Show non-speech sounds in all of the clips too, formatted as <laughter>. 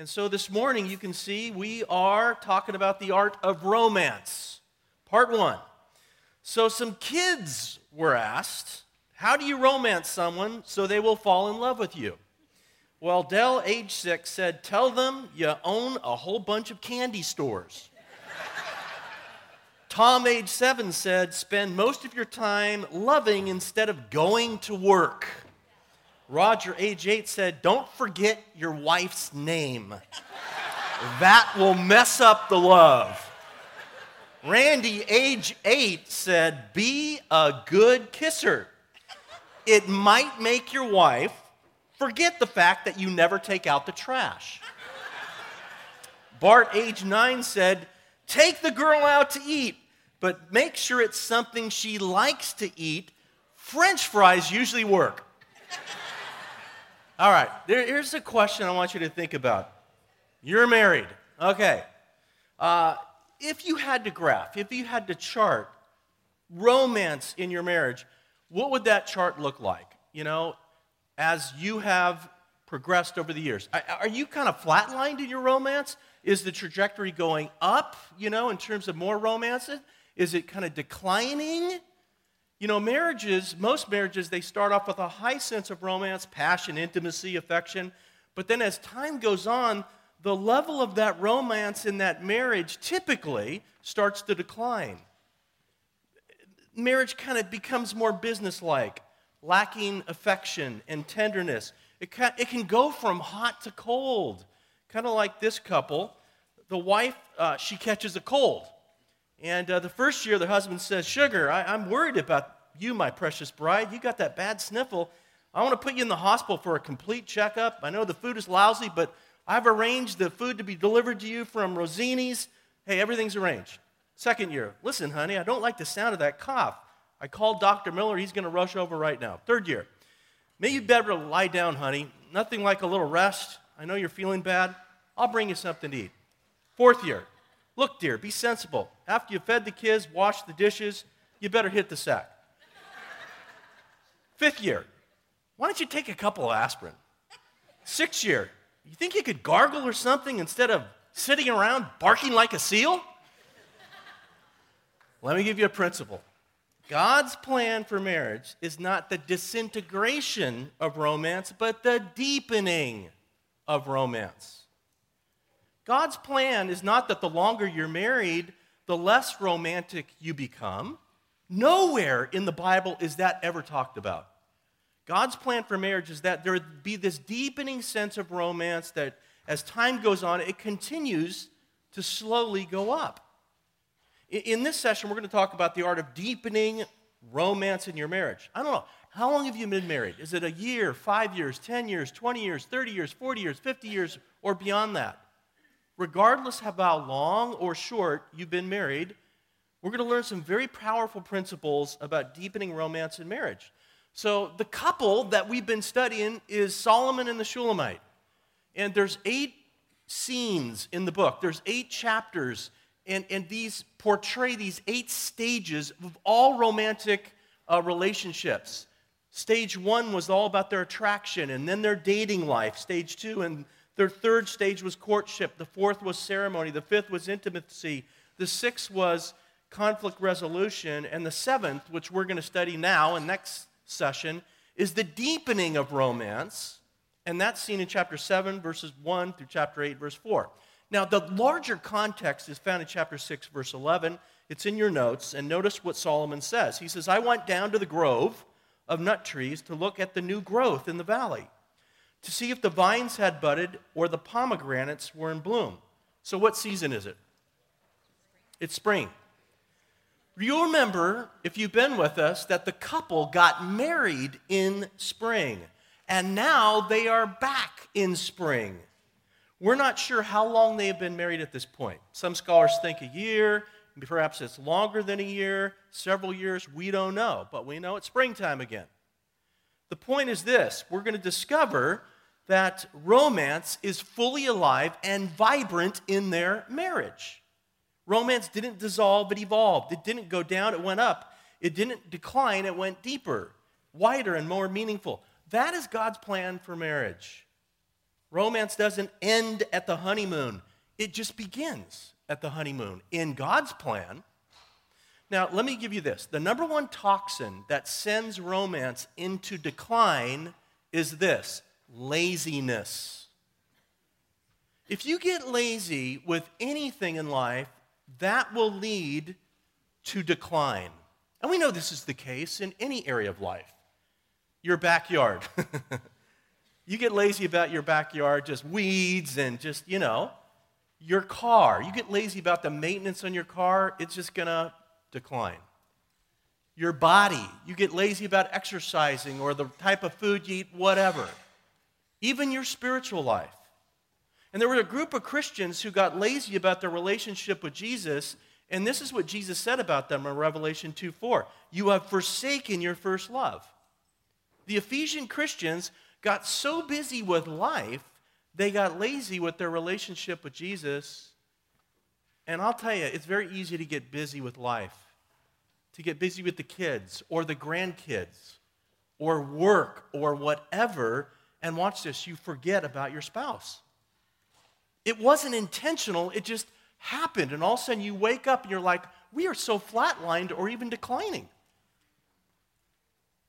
And so this morning, you can see we are talking about the art of romance, part one. So, some kids were asked, How do you romance someone so they will fall in love with you? Well, Dell, age six, said, Tell them you own a whole bunch of candy stores. <laughs> Tom, age seven, said, Spend most of your time loving instead of going to work. Roger, age eight, said, Don't forget your wife's name. that will mess up the love. Randy, age eight, said, Be a good kisser. It might make your wife forget the fact that you never take out the trash. Bart, age nine, said, Take the girl out to eat, but make sure it's something she likes to eat. French fries usually work. All right, there, here's a question I want you to think about. You're married. Okay. Uh, if you had to graph, if you had to chart romance in your marriage, what would that chart look like? You know, as you have progressed over the years, are you kind of flatlined in your romance? Is the trajectory going up, you know, in terms of more romances? Is it kind of declining? You know, marriages, most marriages, they start off with a high sense of romance, passion, intimacy, affection. But then as time goes on, the level of that romance in that marriage typically starts to decline. Marriage kind of becomes more businesslike, lacking affection and tenderness. It can, it can go from hot to cold, kind of like this couple. The wife, uh, she catches a cold. And uh, the first year, the husband says, Sugar, I, I'm worried about you, my precious bride. You got that bad sniffle. I want to put you in the hospital for a complete checkup. I know the food is lousy, but I've arranged the food to be delivered to you from Rosini's. Hey, everything's arranged. Second year, listen, honey, I don't like the sound of that cough. I called Dr. Miller. He's going to rush over right now. Third year, maybe you better lie down, honey. Nothing like a little rest. I know you're feeling bad. I'll bring you something to eat. Fourth year, look, dear, be sensible. After you've fed the kids, washed the dishes, you better hit the sack. Fifth year, why don't you take a couple of aspirin? Sixth year, you think you could gargle or something instead of sitting around barking like a seal? Let me give you a principle. God's plan for marriage is not the disintegration of romance, but the deepening of romance. God's plan is not that the longer you're married, the less romantic you become. Nowhere in the Bible is that ever talked about. God's plan for marriage is that there be this deepening sense of romance that as time goes on, it continues to slowly go up. In this session, we're going to talk about the art of deepening romance in your marriage. I don't know. How long have you been married? Is it a year, five years, 10 years, 20 years, 30 years, 40 years, 50 years, or beyond that? Regardless of how long or short you've been married, we're going to learn some very powerful principles about deepening romance in marriage. So, the couple that we've been studying is Solomon and the Shulamite. And there's eight scenes in the book, there's eight chapters, and, and these portray these eight stages of all romantic uh, relationships. Stage one was all about their attraction, and then their dating life. Stage two, and their third stage was courtship. The fourth was ceremony. The fifth was intimacy. The sixth was conflict resolution. And the seventh, which we're going to study now in next session is the deepening of romance, and that's seen in chapter 7, verses 1 through chapter 8, verse 4. Now, the larger context is found in chapter 6, verse 11. It's in your notes, and notice what Solomon says. He says, I went down to the grove of nut trees to look at the new growth in the valley, to see if the vines had budded or the pomegranates were in bloom. So, what season is it? It's spring. You remember, if you've been with us, that the couple got married in spring, and now they are back in spring. We're not sure how long they have been married at this point. Some scholars think a year, perhaps it's longer than a year, several years, we don't know, but we know it's springtime again. The point is this we're going to discover that romance is fully alive and vibrant in their marriage. Romance didn't dissolve, it evolved. It didn't go down, it went up. It didn't decline, it went deeper, wider, and more meaningful. That is God's plan for marriage. Romance doesn't end at the honeymoon, it just begins at the honeymoon. In God's plan, now let me give you this the number one toxin that sends romance into decline is this laziness. If you get lazy with anything in life, that will lead to decline. And we know this is the case in any area of life. Your backyard. <laughs> you get lazy about your backyard, just weeds and just, you know, your car. You get lazy about the maintenance on your car, it's just going to decline. Your body. You get lazy about exercising or the type of food you eat, whatever. Even your spiritual life. And there were a group of Christians who got lazy about their relationship with Jesus and this is what Jesus said about them in Revelation 2 4. You have forsaken your first love. The Ephesian Christians got so busy with life, they got lazy with their relationship with Jesus. And I'll tell you, it's very easy to get busy with life, to get busy with the kids or the grandkids or work or whatever. And watch this, you forget about your spouse. It wasn't intentional, it just happened, and all of a sudden you wake up and you're like, we are so flatlined or even declining.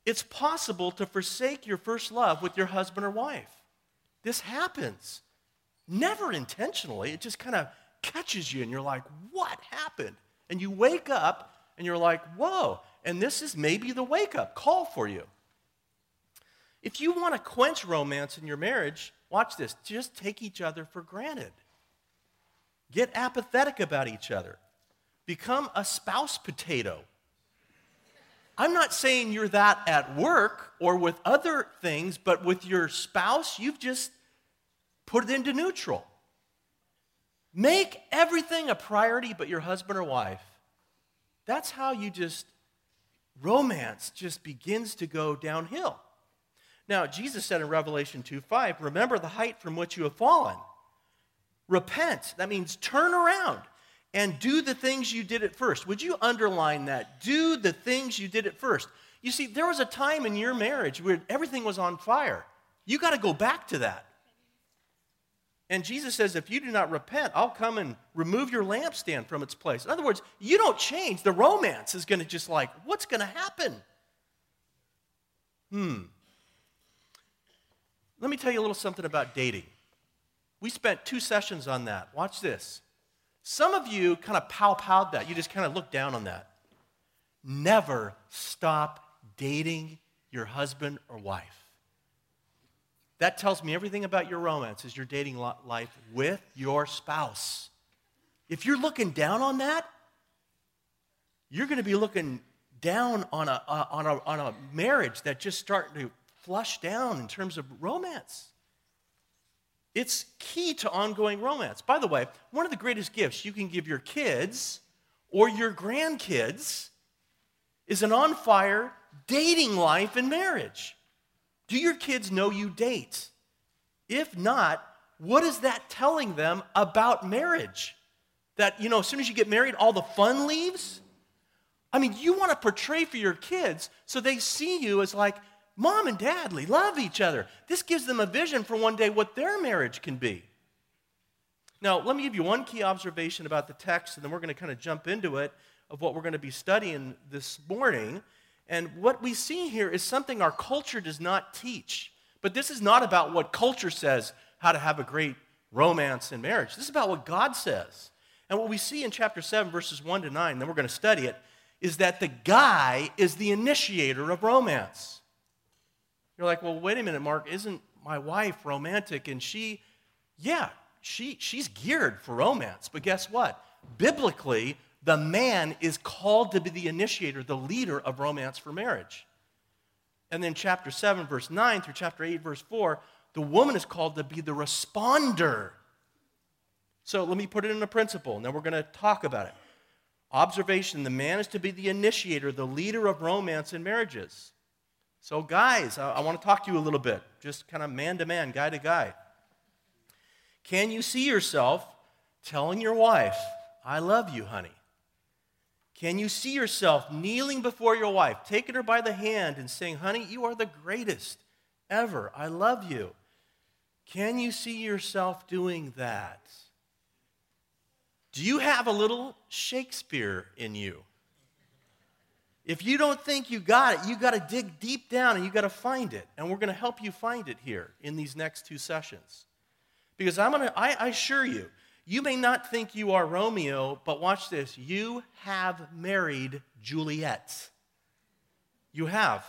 It's possible to forsake your first love with your husband or wife. This happens. Never intentionally, it just kind of catches you, and you're like, what happened? And you wake up and you're like, whoa. And this is maybe the wake up call for you. If you want to quench romance in your marriage, watch this. Just take each other for granted. Get apathetic about each other. Become a spouse potato. I'm not saying you're that at work or with other things, but with your spouse, you've just put it into neutral. Make everything a priority but your husband or wife. That's how you just, romance just begins to go downhill. Now, Jesus said in Revelation 2 5, remember the height from which you have fallen. Repent. That means turn around and do the things you did at first. Would you underline that? Do the things you did at first. You see, there was a time in your marriage where everything was on fire. You got to go back to that. And Jesus says, if you do not repent, I'll come and remove your lampstand from its place. In other words, you don't change. The romance is going to just like, what's going to happen? Hmm. Let me tell you a little something about dating. We spent two sessions on that. Watch this. Some of you kind of pow powed that. You just kind of look down on that. Never stop dating your husband or wife. That tells me everything about your romance is your dating life with your spouse. If you're looking down on that, you're going to be looking down on a, on, a, on a marriage that just starting to flush down in terms of romance. It's key to ongoing romance. By the way, one of the greatest gifts you can give your kids or your grandkids is an on fire dating life and marriage. Do your kids know you date? If not, what is that telling them about marriage? That, you know, as soon as you get married, all the fun leaves? I mean, you want to portray for your kids so they see you as like, Mom and dad love each other. This gives them a vision for one day what their marriage can be. Now, let me give you one key observation about the text, and then we're going to kind of jump into it of what we're going to be studying this morning. And what we see here is something our culture does not teach. But this is not about what culture says how to have a great romance in marriage. This is about what God says. And what we see in chapter 7, verses 1 to 9, then we're going to study it, is that the guy is the initiator of romance. You're like, well, wait a minute, Mark, isn't my wife romantic? And she, yeah, she, she's geared for romance. But guess what? Biblically, the man is called to be the initiator, the leader of romance for marriage. And then chapter 7, verse 9 through chapter 8, verse 4, the woman is called to be the responder. So let me put it in a principle, and then we're going to talk about it. Observation the man is to be the initiator, the leader of romance in marriages. So, guys, I, I want to talk to you a little bit, just kind of man to man, guy to guy. Can you see yourself telling your wife, I love you, honey? Can you see yourself kneeling before your wife, taking her by the hand and saying, Honey, you are the greatest ever. I love you. Can you see yourself doing that? Do you have a little Shakespeare in you? If you don't think you got it, you got to dig deep down and you got to find it. And we're going to help you find it here in these next two sessions. Because I'm going to, I assure you, you may not think you are Romeo, but watch this. You have married Juliet. You have.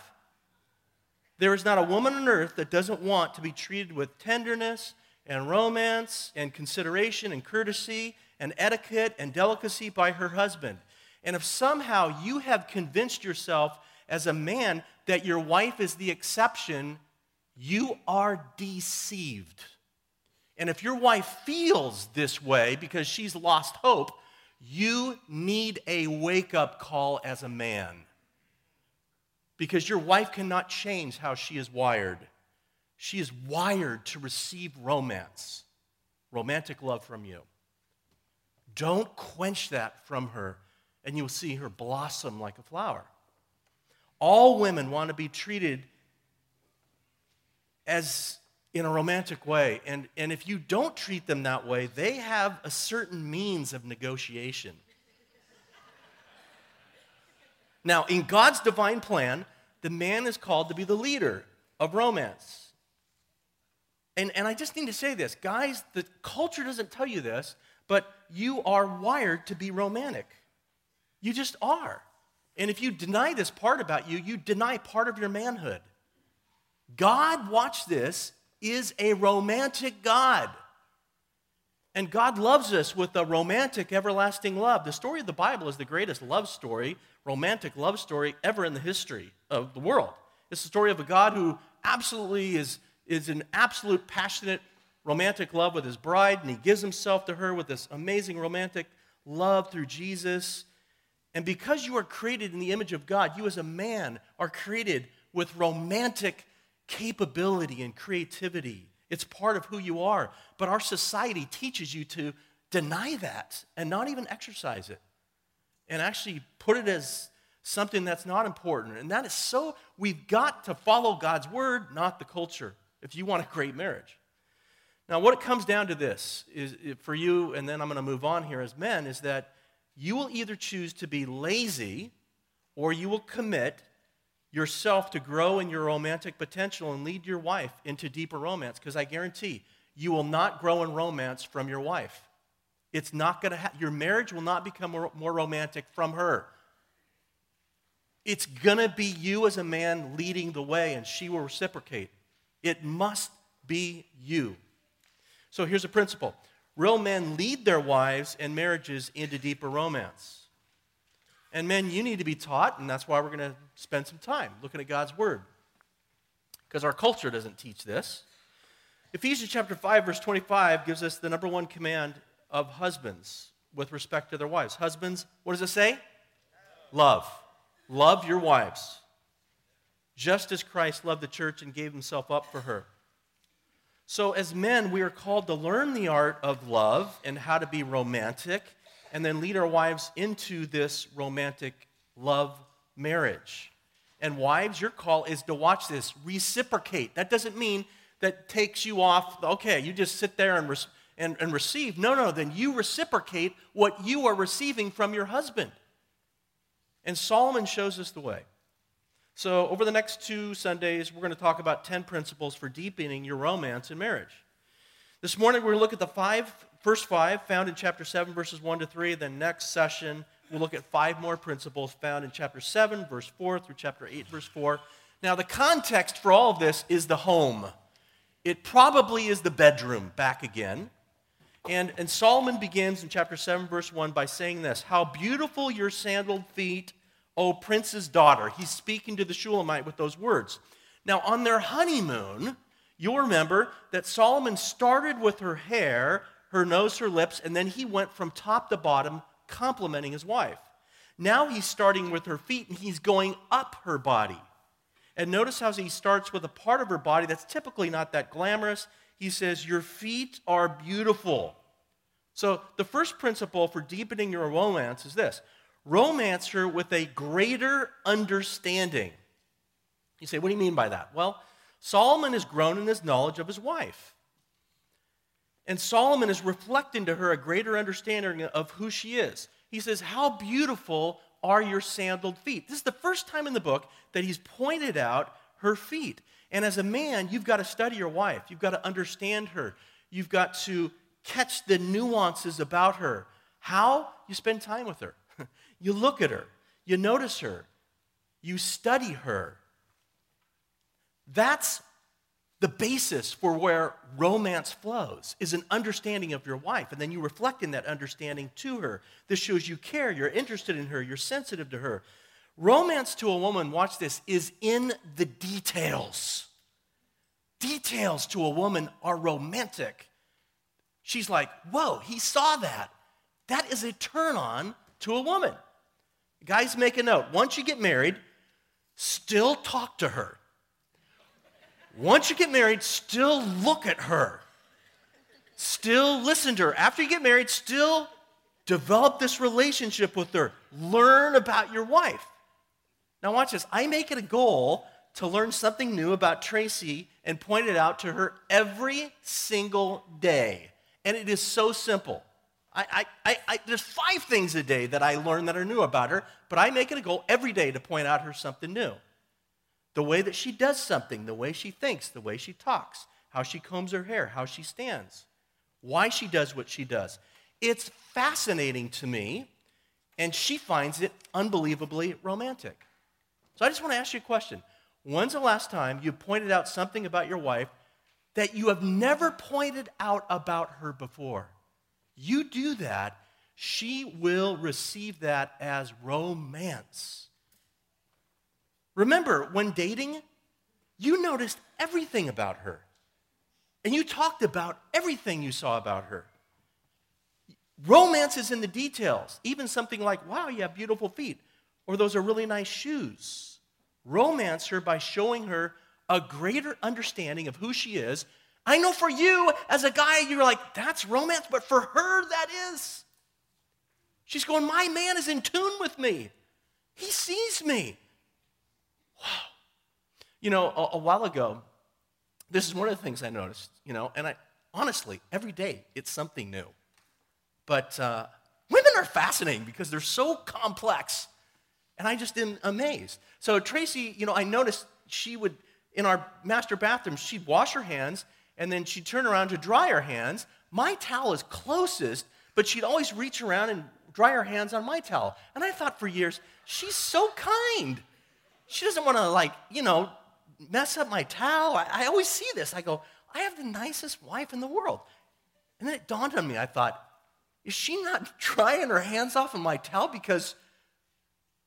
There is not a woman on earth that doesn't want to be treated with tenderness and romance and consideration and courtesy and etiquette and delicacy by her husband. And if somehow you have convinced yourself as a man that your wife is the exception, you are deceived. And if your wife feels this way because she's lost hope, you need a wake up call as a man. Because your wife cannot change how she is wired. She is wired to receive romance, romantic love from you. Don't quench that from her, and you'll see her blossom like a flower. All women want to be treated as in a romantic way. And, and if you don't treat them that way, they have a certain means of negotiation. now, in God's divine plan, the man is called to be the leader of romance. And, and I just need to say this guys, the culture doesn't tell you this, but you are wired to be romantic. You just are. And if you deny this part about you, you deny part of your manhood. God, watch this, is a romantic God. And God loves us with a romantic, everlasting love. The story of the Bible is the greatest love story, romantic love story ever in the history of the world. It's the story of a God who absolutely is, is an absolute passionate romantic love with his bride, and he gives himself to her with this amazing romantic love through Jesus. And because you are created in the image of God, you as a man are created with romantic capability and creativity. It's part of who you are. But our society teaches you to deny that and not even exercise it and actually put it as something that's not important. And that is so, we've got to follow God's word, not the culture, if you want a great marriage. Now, what it comes down to this is for you, and then I'm going to move on here as men, is that you will either choose to be lazy or you will commit yourself to grow in your romantic potential and lead your wife into deeper romance because I guarantee you will not grow in romance from your wife. It's not going to ha- your marriage will not become more, more romantic from her. It's going to be you as a man leading the way and she will reciprocate. It must be you. So here's a principle. Real men lead their wives and marriages into deeper romance. And men, you need to be taught, and that's why we're going to spend some time looking at God's Word. Because our culture doesn't teach this. Ephesians chapter 5, verse 25 gives us the number one command of husbands with respect to their wives. Husbands, what does it say? Love. Love your wives. Just as Christ loved the church and gave himself up for her. So, as men, we are called to learn the art of love and how to be romantic and then lead our wives into this romantic love marriage. And wives, your call is to watch this, reciprocate. That doesn't mean that takes you off, okay, you just sit there and, and, and receive. No, no, then you reciprocate what you are receiving from your husband. And Solomon shows us the way. So, over the next two Sundays, we're going to talk about 10 principles for deepening your romance in marriage. This morning, we're going to look at the five First five found in chapter 7, verses 1 to 3. Then next session, we'll look at five more principles found in chapter 7, verse 4 through chapter 8, verse 4. Now, the context for all of this is the home. It probably is the bedroom back again. And, and Solomon begins in chapter 7, verse 1 by saying this How beautiful your sandaled feet, O prince's daughter. He's speaking to the Shulamite with those words. Now, on their honeymoon, you'll remember that Solomon started with her hair her nose, her lips, and then he went from top to bottom complimenting his wife. Now he's starting with her feet and he's going up her body. And notice how he starts with a part of her body that's typically not that glamorous. He says, Your feet are beautiful. So the first principle for deepening your romance is this romance her with a greater understanding. You say, What do you mean by that? Well, Solomon has grown in his knowledge of his wife. And Solomon is reflecting to her a greater understanding of who she is. He says, How beautiful are your sandaled feet. This is the first time in the book that he's pointed out her feet. And as a man, you've got to study your wife, you've got to understand her, you've got to catch the nuances about her. How? You spend time with her, <laughs> you look at her, you notice her, you study her. That's the basis for where romance flows is an understanding of your wife and then you reflect in that understanding to her. This shows you care you're interested in her you're sensitive to her. Romance to a woman watch this is in the details. Details to a woman are romantic. She's like whoa he saw that. That is a turn on to a woman. Guys make a note. Once you get married still talk to her once you get married, still look at her. Still listen to her. After you get married, still develop this relationship with her. Learn about your wife. Now, watch this. I make it a goal to learn something new about Tracy and point it out to her every single day. And it is so simple. I, I, I, there's five things a day that I learn that are new about her, but I make it a goal every day to point out her something new the way that she does something, the way she thinks, the way she talks, how she combs her hair, how she stands, why she does what she does. It's fascinating to me, and she finds it unbelievably romantic. So I just want to ask you a question. When's the last time you pointed out something about your wife that you have never pointed out about her before? You do that, she will receive that as romance. Remember, when dating, you noticed everything about her. And you talked about everything you saw about her. Romance is in the details. Even something like, wow, you have beautiful feet, or those are really nice shoes. Romance her by showing her a greater understanding of who she is. I know for you, as a guy, you're like, that's romance, but for her, that is. She's going, my man is in tune with me. He sees me. Wow. <sighs> You know, a, a while ago, this is one of the things I noticed, you know, and I honestly, every day it's something new. But uh, women are fascinating because they're so complex. And I just am amazed. So Tracy, you know, I noticed she would, in our master bathroom, she'd wash her hands and then she'd turn around to dry her hands. My towel is closest, but she'd always reach around and dry her hands on my towel. And I thought for years, she's so kind. She doesn't want to, like, you know, mess up my towel. I, I always see this. I go, I have the nicest wife in the world. And then it dawned on me, I thought, is she not <laughs> drying her hands off of my towel because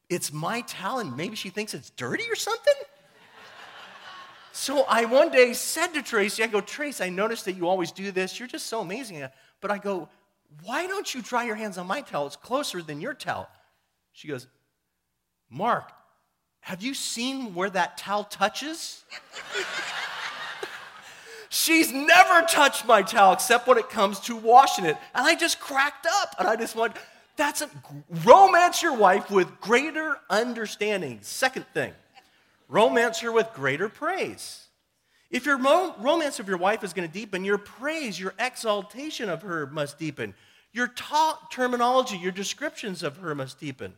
it's my towel and maybe she thinks it's dirty or something? so I one day said to Tracy, I go, Trace, I noticed that you always do this. You're just so amazing. But I go, why don't you dry your hands on my towel? It's closer than your towel. She goes, Mark, have you seen where that towel touches? She's never touched my towel except when it comes to washing it. And I just cracked up. And I just went, that's a romance your wife with greater understanding. Second thing, romance her with greater praise. If your romance of your wife is going to deepen, your praise, your exaltation of her must deepen. Your ta- terminology, your descriptions of her must deepen.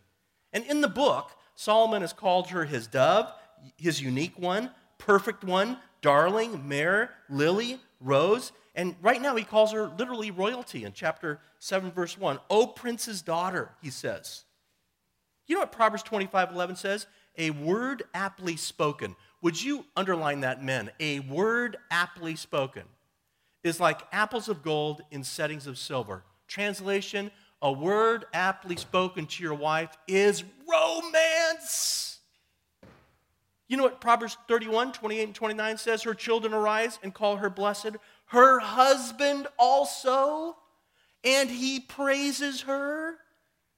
And in the book, Solomon has called her his dove, his unique one, perfect one, darling, mare, lily, rose. And right now he calls her literally royalty in chapter 7, verse 1. O prince's daughter, he says. You know what Proverbs 25, 11 says? A word aptly spoken. Would you underline that, men? A word aptly spoken is like apples of gold in settings of silver. Translation a word aptly spoken to your wife is romance. You know what Proverbs 31, 28, and 29 says? Her children arise and call her blessed. Her husband also, and he praises her.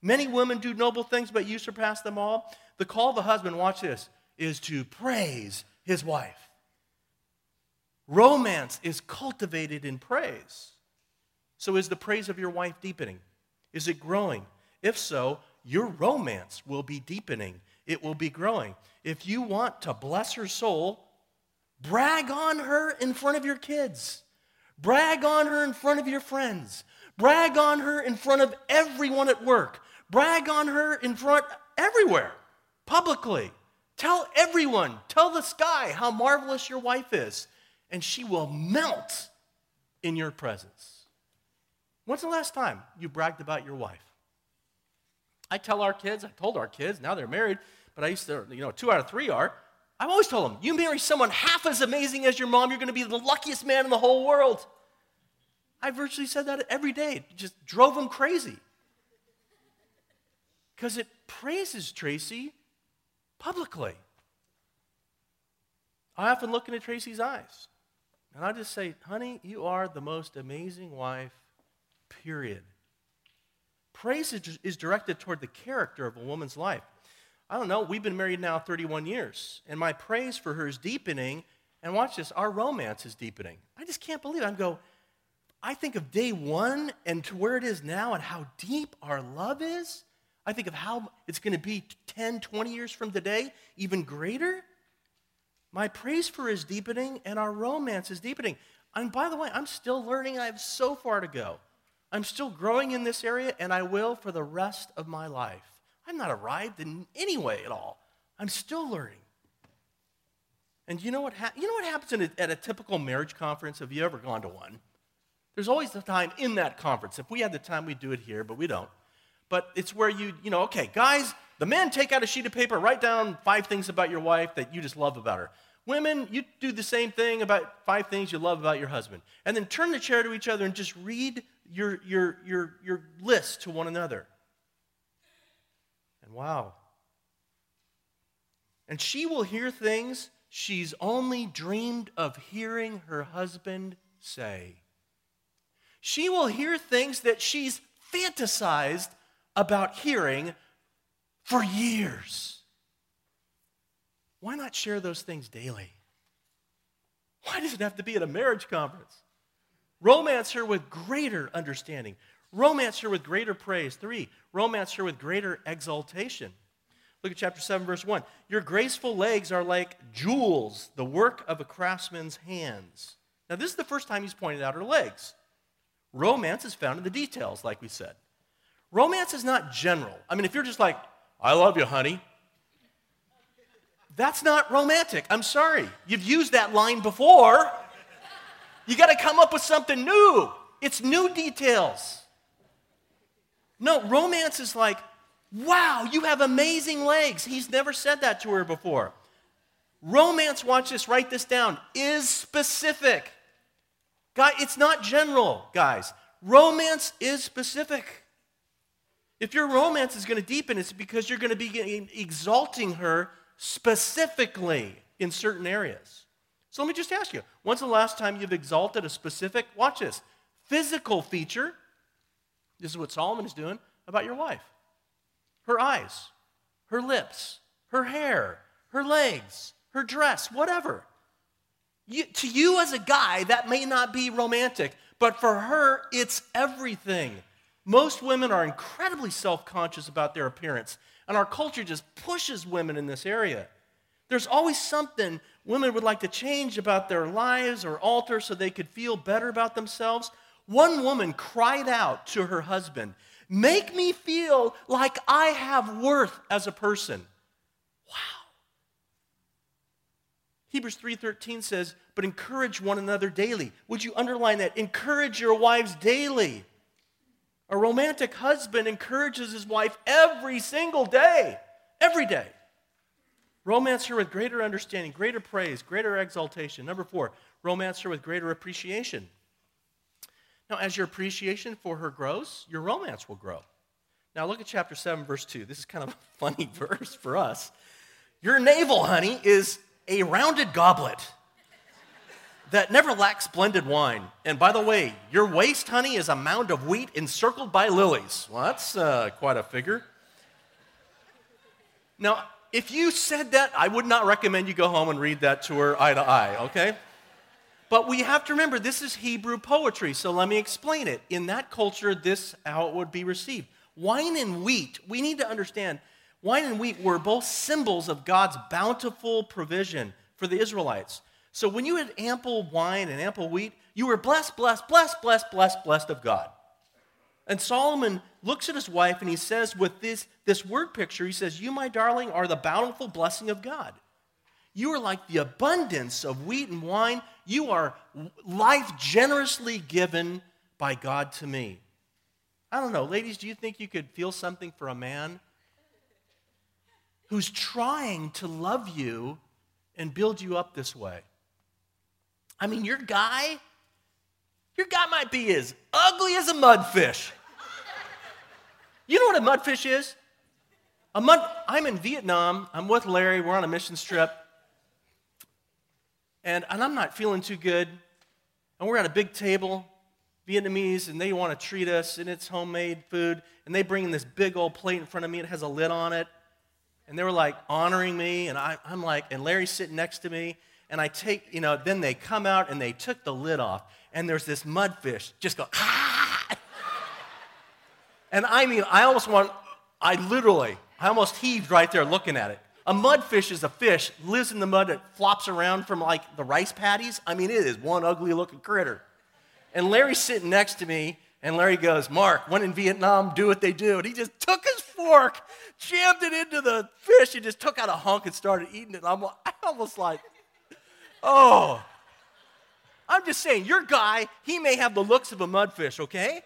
Many women do noble things, but you surpass them all. The call of the husband, watch this, is to praise his wife. Romance is cultivated in praise. So, is the praise of your wife deepening? Is it growing? If so, your romance will be deepening, it will be growing. If you want to bless her soul, brag on her in front of your kids. Brag on her in front of your friends. Brag on her in front of everyone at work. Brag on her in front everywhere, publicly. Tell everyone, tell the sky how marvelous your wife is, and she will melt in your presence. When's the last time you bragged about your wife? I tell our kids, I told our kids, now they're married, but I used to, you know, two out of three are. I've always told them, you marry someone half as amazing as your mom, you're going to be the luckiest man in the whole world. I virtually said that every day. It just drove them crazy. Because it praises Tracy publicly. I often look into Tracy's eyes and I just say, honey, you are the most amazing wife, period. Praise is directed toward the character of a woman's life. I don't know, we've been married now 31 years, and my praise for her is deepening. And watch this, our romance is deepening. I just can't believe it. I'm go, I think of day one and to where it is now and how deep our love is. I think of how it's going to be 10, 20 years from today, even greater. My praise for is deepening and our romance is deepening. And by the way, I'm still learning. I have so far to go. I'm still growing in this area, and I will for the rest of my life. I'm not arrived in any way at all. I'm still learning. And you know what, ha- you know what happens a, at a typical marriage conference? Have you ever gone to one? There's always the time in that conference. If we had the time, we'd do it here, but we don't. But it's where you, you know, okay, guys, the men take out a sheet of paper, write down five things about your wife that you just love about her. Women, you do the same thing about five things you love about your husband. And then turn the chair to each other and just read your, your, your, your list to one another. And wow. And she will hear things she's only dreamed of hearing her husband say. She will hear things that she's fantasized about hearing for years. Why not share those things daily? Why does it have to be at a marriage conference? Romance her with greater understanding. Romance her with greater praise. Three, romance her with greater exaltation. Look at chapter 7, verse 1. Your graceful legs are like jewels, the work of a craftsman's hands. Now, this is the first time he's pointed out her legs. Romance is found in the details, like we said. Romance is not general. I mean, if you're just like, I love you, honey. That's not romantic. I'm sorry. You've used that line before. You got to come up with something new. It's new details. No, romance is like, wow, you have amazing legs. He's never said that to her before. Romance, watch this, write this down, is specific. Guy, it's not general, guys. Romance is specific. If your romance is going to deepen, it's because you're going to be exalting her specifically in certain areas. So let me just ask you when's the last time you've exalted a specific, watch this, physical feature? This is what Solomon is doing about your wife her eyes, her lips, her hair, her legs, her dress, whatever. You, to you as a guy, that may not be romantic, but for her, it's everything. Most women are incredibly self conscious about their appearance, and our culture just pushes women in this area. There's always something women would like to change about their lives or alter so they could feel better about themselves. One woman cried out to her husband, Make me feel like I have worth as a person. Wow. Hebrews 3:13 says, "But encourage one another daily." Would you underline that? Encourage your wives daily. A romantic husband encourages his wife every single day, every day. Romance her with greater understanding, greater praise, greater exaltation. Number four, romance her with greater appreciation. Now, as your appreciation for her grows, your romance will grow. Now, look at chapter 7, verse 2. This is kind of a <laughs> funny verse for us. Your navel, honey, is a rounded goblet that never lacks blended wine. And by the way, your waist, honey, is a mound of wheat encircled by lilies. Well, that's uh, quite a figure. Now, if you said that, I would not recommend you go home and read that to her eye to eye, okay? But we have to remember this is Hebrew poetry, so let me explain it. In that culture, this how it would be received. Wine and wheat, we need to understand, wine and wheat were both symbols of God's bountiful provision for the Israelites. So when you had ample wine and ample wheat, you were blessed, blessed, blessed, blessed, blessed, blessed of God. And Solomon looks at his wife and he says, with this, this word picture, he says, You, my darling, are the bountiful blessing of God. You are like the abundance of wheat and wine. You are life generously given by God to me. I don't know, ladies, do you think you could feel something for a man who's trying to love you and build you up this way? I mean, your guy, your guy might be as ugly as a mudfish. You know what a mudfish is? A mud, I'm in Vietnam. I'm with Larry. We're on a mission trip. And, and I'm not feeling too good. And we're at a big table, Vietnamese, and they want to treat us, and it's homemade food. And they bring in this big old plate in front of me. It has a lid on it. And they were like honoring me. And I, I'm like, and Larry's sitting next to me. And I take, you know, then they come out and they took the lid off. And there's this mudfish just go, ah! And I mean, I almost want, I literally, I almost heaved right there looking at it. A mudfish is a fish, lives in the mud, it flops around from like the rice paddies. I mean, it is one ugly looking critter. And Larry's sitting next to me, and Larry goes, Mark, when in Vietnam, do what they do. And he just took his fork, jammed it into the fish, and just took out a hunk and started eating it. And I'm, I almost like, oh. I'm just saying, your guy, he may have the looks of a mudfish, okay?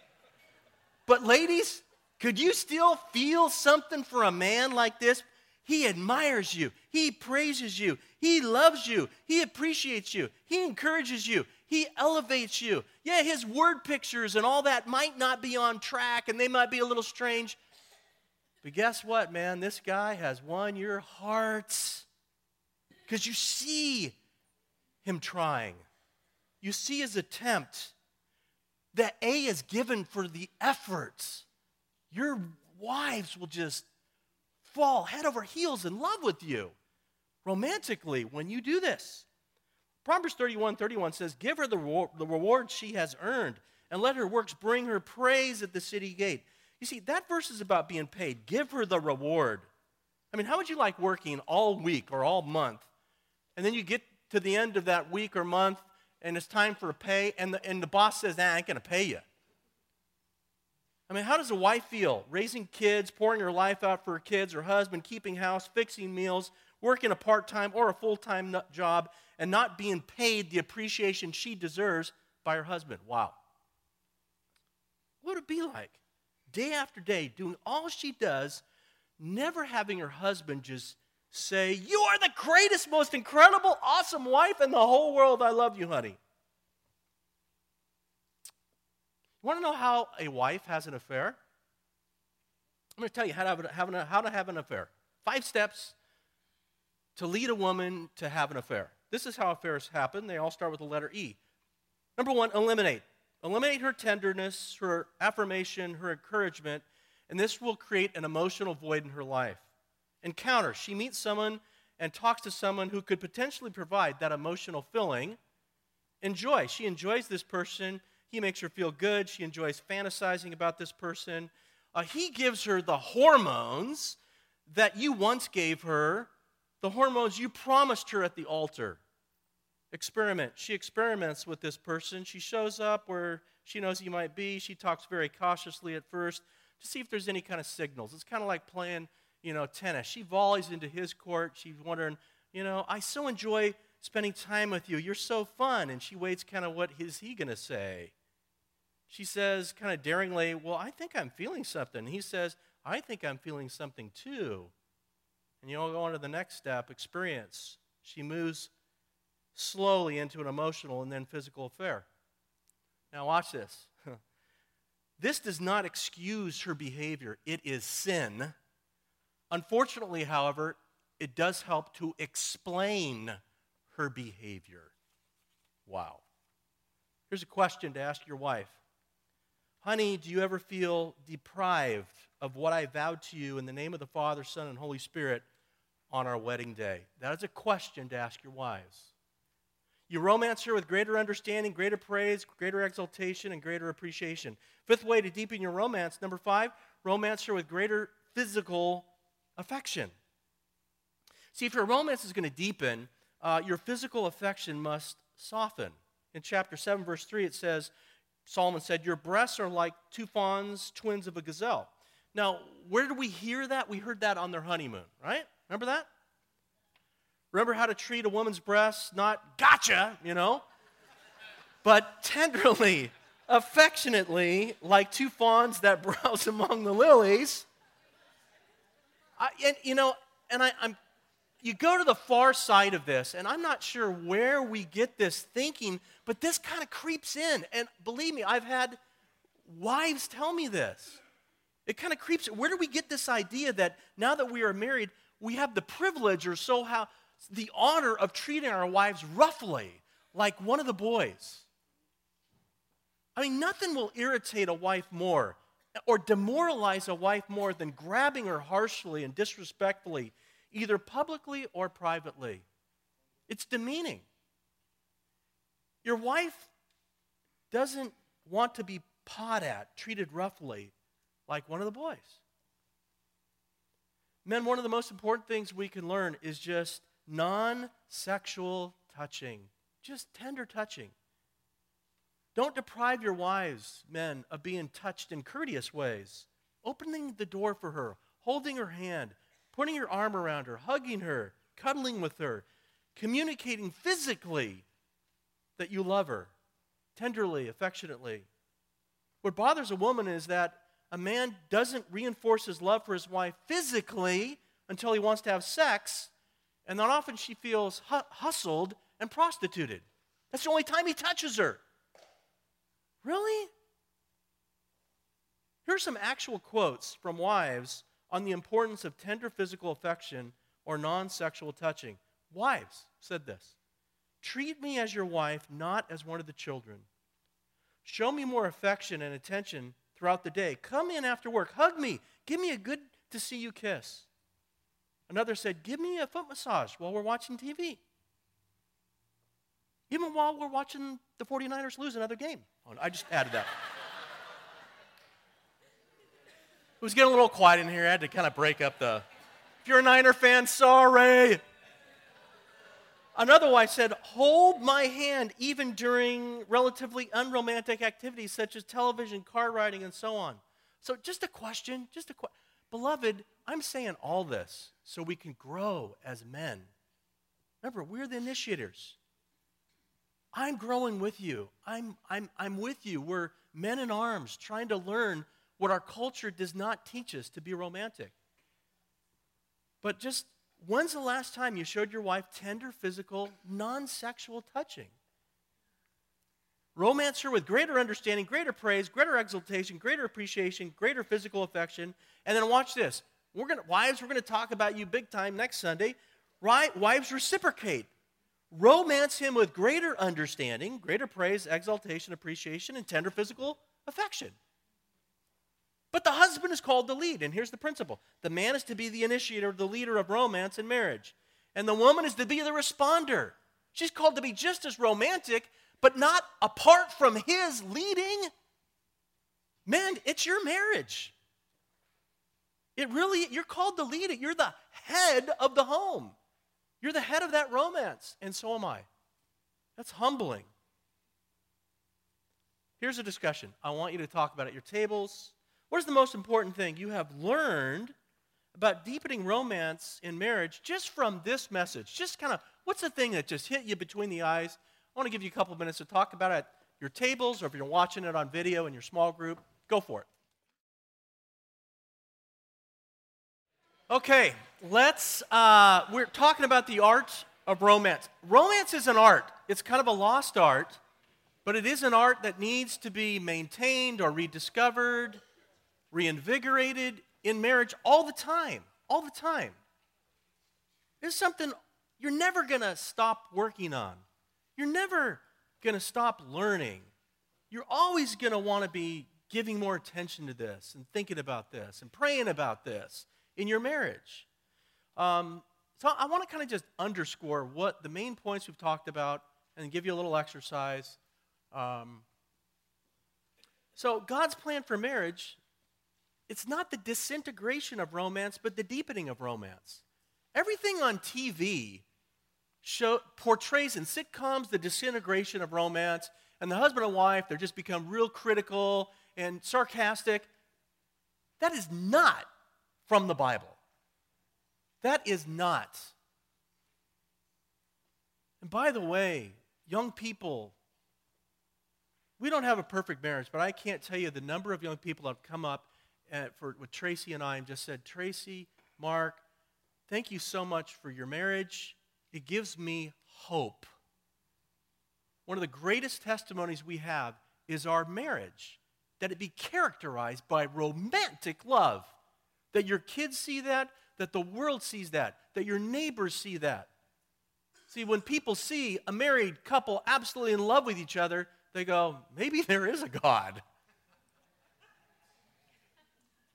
But ladies, could you still feel something for a man like this? He admires you. He praises you. He loves you. He appreciates you. He encourages you. He elevates you. Yeah, his word pictures and all that might not be on track and they might be a little strange. But guess what, man? This guy has won your hearts because you see him trying. You see his attempt. That A is given for the efforts. Your wives will just fall head over heels in love with you romantically when you do this. Proverbs 31 31 says, Give her the, the reward she has earned, and let her works bring her praise at the city gate. You see, that verse is about being paid. Give her the reward. I mean, how would you like working all week or all month, and then you get to the end of that week or month, and it's time for a pay, and the, and the boss says, nah, I ain't going to pay you. I mean, how does a wife feel? Raising kids, pouring her life out for her kids, her husband, keeping house, fixing meals, working a part time or a full time job, and not being paid the appreciation she deserves by her husband. Wow. What would it be like? Day after day, doing all she does, never having her husband just say, You are the greatest, most incredible, awesome wife in the whole world. I love you, honey. You Want to know how a wife has an affair? I'm going to tell you how to have, have an, how to have an affair. Five steps to lead a woman to have an affair. This is how affairs happen. They all start with the letter E. Number one, eliminate. Eliminate her tenderness, her affirmation, her encouragement, and this will create an emotional void in her life. Encounter. She meets someone and talks to someone who could potentially provide that emotional filling. Enjoy. She enjoys this person he makes her feel good. She enjoys fantasizing about this person. Uh, he gives her the hormones that you once gave her, the hormones you promised her at the altar. Experiment. She experiments with this person. She shows up where she knows he might be. She talks very cautiously at first to see if there's any kind of signals. It's kind of like playing, you know, tennis. She volleys into his court. She's wondering, you know, I so enjoy spending time with you. You're so fun. And she waits kind of what is he going to say? she says, kind of daringly, Well, I think I'm feeling something. He says, I think I'm feeling something too. And you all go on to the next step experience. She moves slowly into an emotional and then physical affair. Now, watch this. <laughs> this does not excuse her behavior, it is sin. Unfortunately, however, it does help to explain her behavior. Wow. Here's a question to ask your wife Honey, do you ever feel deprived of what I vowed to you in the name of the Father, Son, and Holy Spirit on our wedding day? That is a question to ask your wives. You romance her with greater understanding, greater praise, greater exaltation, and greater appreciation. Fifth way to deepen your romance, number five, romance her with greater physical affection. See, if your romance is going to deepen, uh, your physical affection must soften. In chapter 7, verse 3, it says, Solomon said, Your breasts are like two fawns, twins of a gazelle. Now, where did we hear that? We heard that on their honeymoon, right? Remember that? Remember how to treat a woman's breasts? Not gotcha, you know, but tenderly, <laughs> affectionately, like two fawns that <laughs> browse among the lilies. I, and, you know, and I, I'm, you go to the far side of this, and I'm not sure where we get this thinking, but this kind of creeps in. And believe me, I've had wives tell me this. It kind of creeps. Where do we get this idea that now that we are married, we have the privilege or so how the honor of treating our wives roughly, like one of the boys? I mean, nothing will irritate a wife more or demoralize a wife more than grabbing her harshly and disrespectfully, either publicly or privately. It's demeaning. Your wife doesn't want to be pawed at, treated roughly, like one of the boys. Men, one of the most important things we can learn is just non sexual touching, just tender touching. Don't deprive your wives, men, of being touched in courteous ways. Opening the door for her, holding her hand, putting your arm around her, hugging her, cuddling with her, communicating physically that you love her, tenderly, affectionately. What bothers a woman is that a man doesn't reinforce his love for his wife physically until he wants to have sex, and then often she feels hu- hustled and prostituted. That's the only time he touches her. Really? Here's some actual quotes from wives on the importance of tender physical affection or non sexual touching. Wives said this Treat me as your wife, not as one of the children. Show me more affection and attention throughout the day. Come in after work, hug me, give me a good to see you kiss. Another said, Give me a foot massage while we're watching TV. Even while we're watching the 49ers lose another game. Oh, I just added that. it was getting a little quiet in here. I had to kind of break up the. If you're a Niner fan, sorry. Another wife said, Hold my hand even during relatively unromantic activities such as television, car riding, and so on. So, just a question, just a question. Beloved, I'm saying all this so we can grow as men. Remember, we're the initiators. I'm growing with you. I'm, I'm, I'm with you. We're men in arms trying to learn what our culture does not teach us to be romantic. But just when's the last time you showed your wife tender, physical, non sexual touching? Romance her with greater understanding, greater praise, greater exaltation, greater appreciation, greater physical affection. And then watch this. We're gonna, wives, we're going to talk about you big time next Sunday. Right? Wives reciprocate romance him with greater understanding, greater praise, exaltation, appreciation, and tender physical affection. But the husband is called to lead, and here's the principle the man is to be the initiator, the leader of romance in marriage, and the woman is to be the responder. She's called to be just as romantic, but not apart from his leading. Man, it's your marriage. It really, you're called to lead it. You're the head of the home. You're the head of that romance, and so am I. That's humbling. Here's a discussion. I want you to talk about at your tables. What is the most important thing you have learned about deepening romance in marriage just from this message? Just kind of, what's the thing that just hit you between the eyes? I want to give you a couple minutes to talk about it at your tables, or if you're watching it on video in your small group, go for it. Okay, let's, uh, we're talking about the art of romance. Romance is an art, it's kind of a lost art, but it is an art that needs to be maintained or rediscovered, reinvigorated in marriage all the time. All the time. It's something you're never going to stop working on. You're never going to stop learning. You're always going to want to be giving more attention to this and thinking about this and praying about this in your marriage. Um, so I want to kind of just underscore what the main points we've talked about and give you a little exercise. Um, so God's plan for marriage, it's not the disintegration of romance, but the deepening of romance. Everything on TV show, portrays in sitcoms the disintegration of romance, and the husband and wife, they're just become real critical and sarcastic. That is not from the Bible. That is not. And by the way, young people, we don't have a perfect marriage, but I can't tell you the number of young people that have come up at, for, with Tracy and I and just said, Tracy, Mark, thank you so much for your marriage. It gives me hope. One of the greatest testimonies we have is our marriage, that it be characterized by romantic love. That your kids see that, that the world sees that, that your neighbors see that. See, when people see a married couple absolutely in love with each other, they go, maybe there is a God.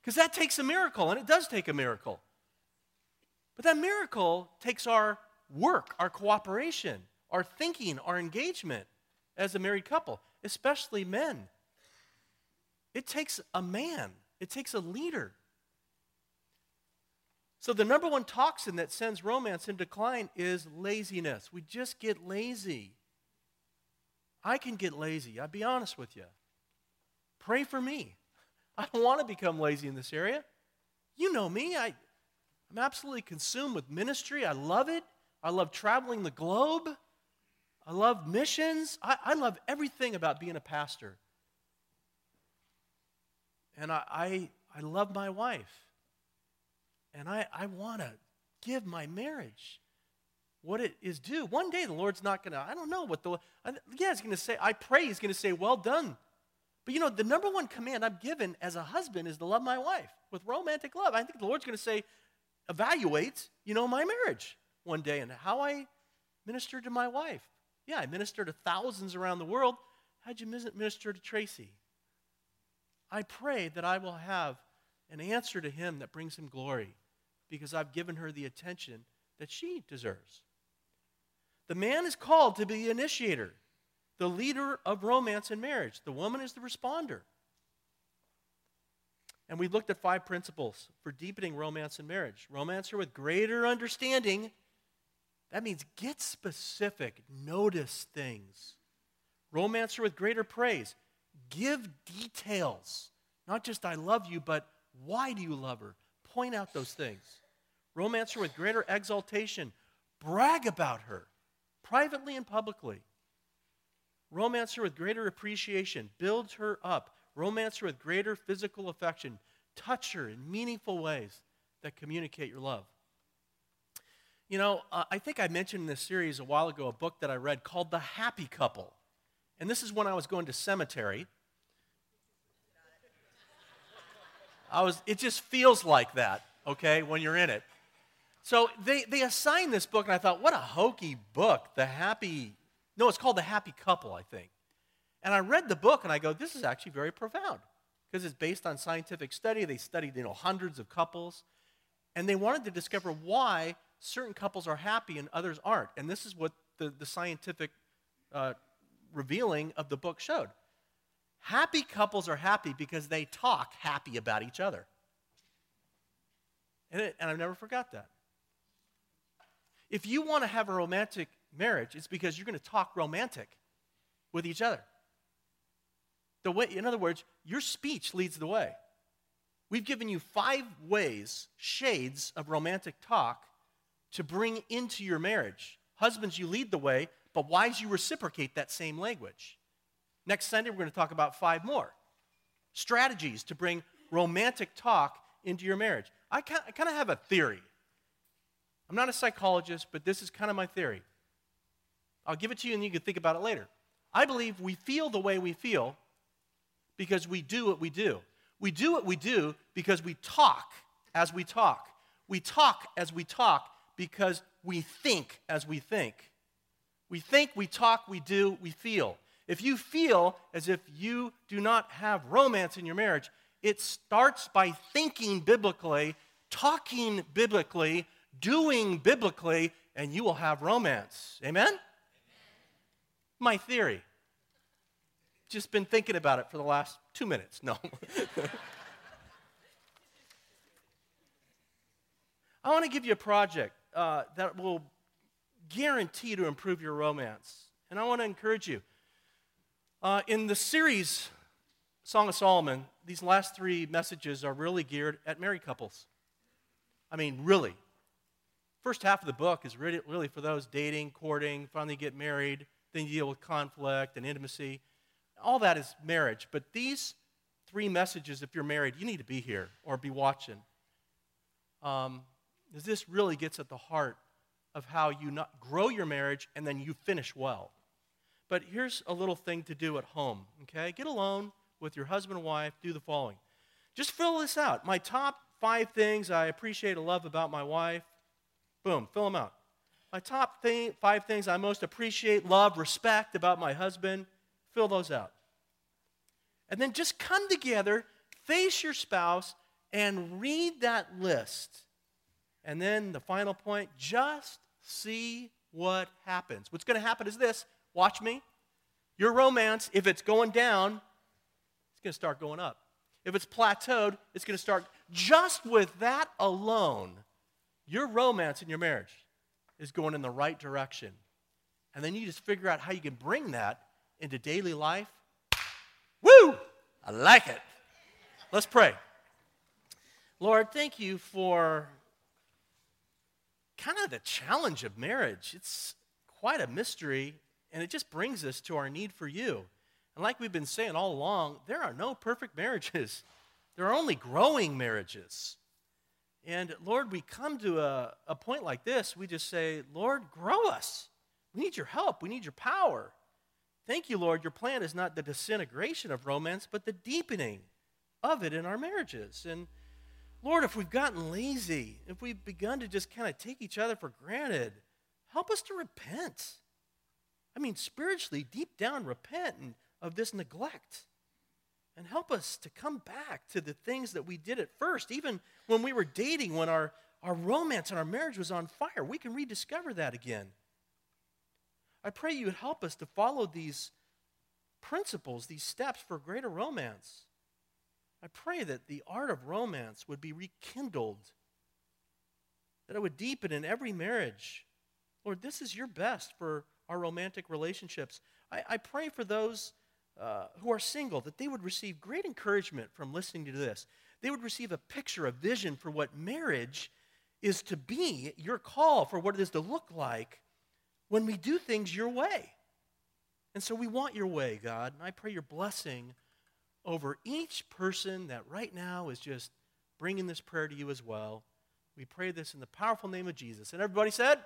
Because that takes a miracle, and it does take a miracle. But that miracle takes our work, our cooperation, our thinking, our engagement as a married couple, especially men. It takes a man, it takes a leader. So, the number one toxin that sends romance in decline is laziness. We just get lazy. I can get lazy, I'll be honest with you. Pray for me. I don't want to become lazy in this area. You know me, I, I'm absolutely consumed with ministry. I love it. I love traveling the globe. I love missions. I, I love everything about being a pastor. And I, I, I love my wife. And I, I want to give my marriage what it is due. One day the Lord's not going to, I don't know what the, yeah, he's going to say, I pray he's going to say, well done. But you know, the number one command I'm given as a husband is to love my wife with romantic love. I think the Lord's going to say, evaluate, you know, my marriage one day and how I ministered to my wife. Yeah, I ministered to thousands around the world. How'd you minister to Tracy? I pray that I will have an answer to him that brings him glory because I've given her the attention that she deserves. The man is called to be the initiator, the leader of romance and marriage. The woman is the responder. And we looked at five principles for deepening romance and marriage. Romance her with greater understanding. That means get specific, notice things. Romance her with greater praise. Give details. Not just I love you, but why do you love her? Point out those things. Romance her with greater exaltation. Brag about her, privately and publicly. Romance her with greater appreciation. Build her up. Romance her with greater physical affection. Touch her in meaningful ways that communicate your love. You know, uh, I think I mentioned in this series a while ago a book that I read called The Happy Couple. And this is when I was going to cemetery. I was, it just feels like that, okay, when you're in it. So they, they assigned this book, and I thought, what a hokey book. The Happy, no, it's called The Happy Couple, I think. And I read the book, and I go, this is actually very profound because it's based on scientific study. They studied, you know, hundreds of couples, and they wanted to discover why certain couples are happy and others aren't. And this is what the, the scientific uh, revealing of the book showed. Happy couples are happy because they talk happy about each other. And, it, and I've never forgot that. If you want to have a romantic marriage, it's because you're going to talk romantic with each other. The way, in other words, your speech leads the way. We've given you five ways, shades of romantic talk to bring into your marriage. Husbands, you lead the way, but wives, you reciprocate that same language. Next Sunday, we're going to talk about five more strategies to bring romantic talk into your marriage. I kind of have a theory. I'm not a psychologist, but this is kind of my theory. I'll give it to you and you can think about it later. I believe we feel the way we feel because we do what we do. We do what we do because we talk as we talk. We talk as we talk because we think as we think. We think, we talk, we do, we feel. If you feel as if you do not have romance in your marriage, it starts by thinking biblically, talking biblically, doing biblically, and you will have romance. Amen? Amen? My theory. Just been thinking about it for the last two minutes. No. <laughs> I want to give you a project uh, that will guarantee to improve your romance. And I want to encourage you. Uh, in the series, Song of Solomon, these last three messages are really geared at married couples. I mean, really. First half of the book is really, really for those dating, courting, finally get married, then deal with conflict and intimacy. All that is marriage. But these three messages, if you're married, you need to be here or be watching. Um, this really gets at the heart of how you not grow your marriage and then you finish well. But here's a little thing to do at home, okay? Get alone with your husband and wife, do the following. Just fill this out. My top five things I appreciate and love about my wife. Boom, fill them out. My top thing, five things I most appreciate, love, respect about my husband. Fill those out. And then just come together, face your spouse, and read that list. And then the final point just see what happens. What's going to happen is this watch me. Your romance, if it's going down, it's going to start going up. If it's plateaued, it's going to start. Just with that alone, your romance in your marriage is going in the right direction. And then you just figure out how you can bring that into daily life. Woo! I like it. Let's pray. Lord, thank you for kind of the challenge of marriage. It's quite a mystery, and it just brings us to our need for you. And like we've been saying all along, there are no perfect marriages, <laughs> there are only growing marriages. And Lord, we come to a, a point like this, we just say, Lord, grow us. We need your help, we need your power. Thank you, Lord. Your plan is not the disintegration of romance, but the deepening of it in our marriages. And Lord, if we've gotten lazy, if we've begun to just kind of take each other for granted, help us to repent. I mean, spiritually, deep down, repent of this neglect. And help us to come back to the things that we did at first, even when we were dating, when our, our romance and our marriage was on fire. We can rediscover that again. I pray you would help us to follow these principles, these steps for greater romance. I pray that the art of romance would be rekindled, that it would deepen in every marriage. Lord, this is your best for our romantic relationships. I, I pray for those uh, who are single that they would receive great encouragement from listening to this. They would receive a picture, a vision for what marriage is to be, your call for what it is to look like when we do things your way. And so we want your way, God. And I pray your blessing over each person that right now is just bringing this prayer to you as well. We pray this in the powerful name of Jesus. And everybody said,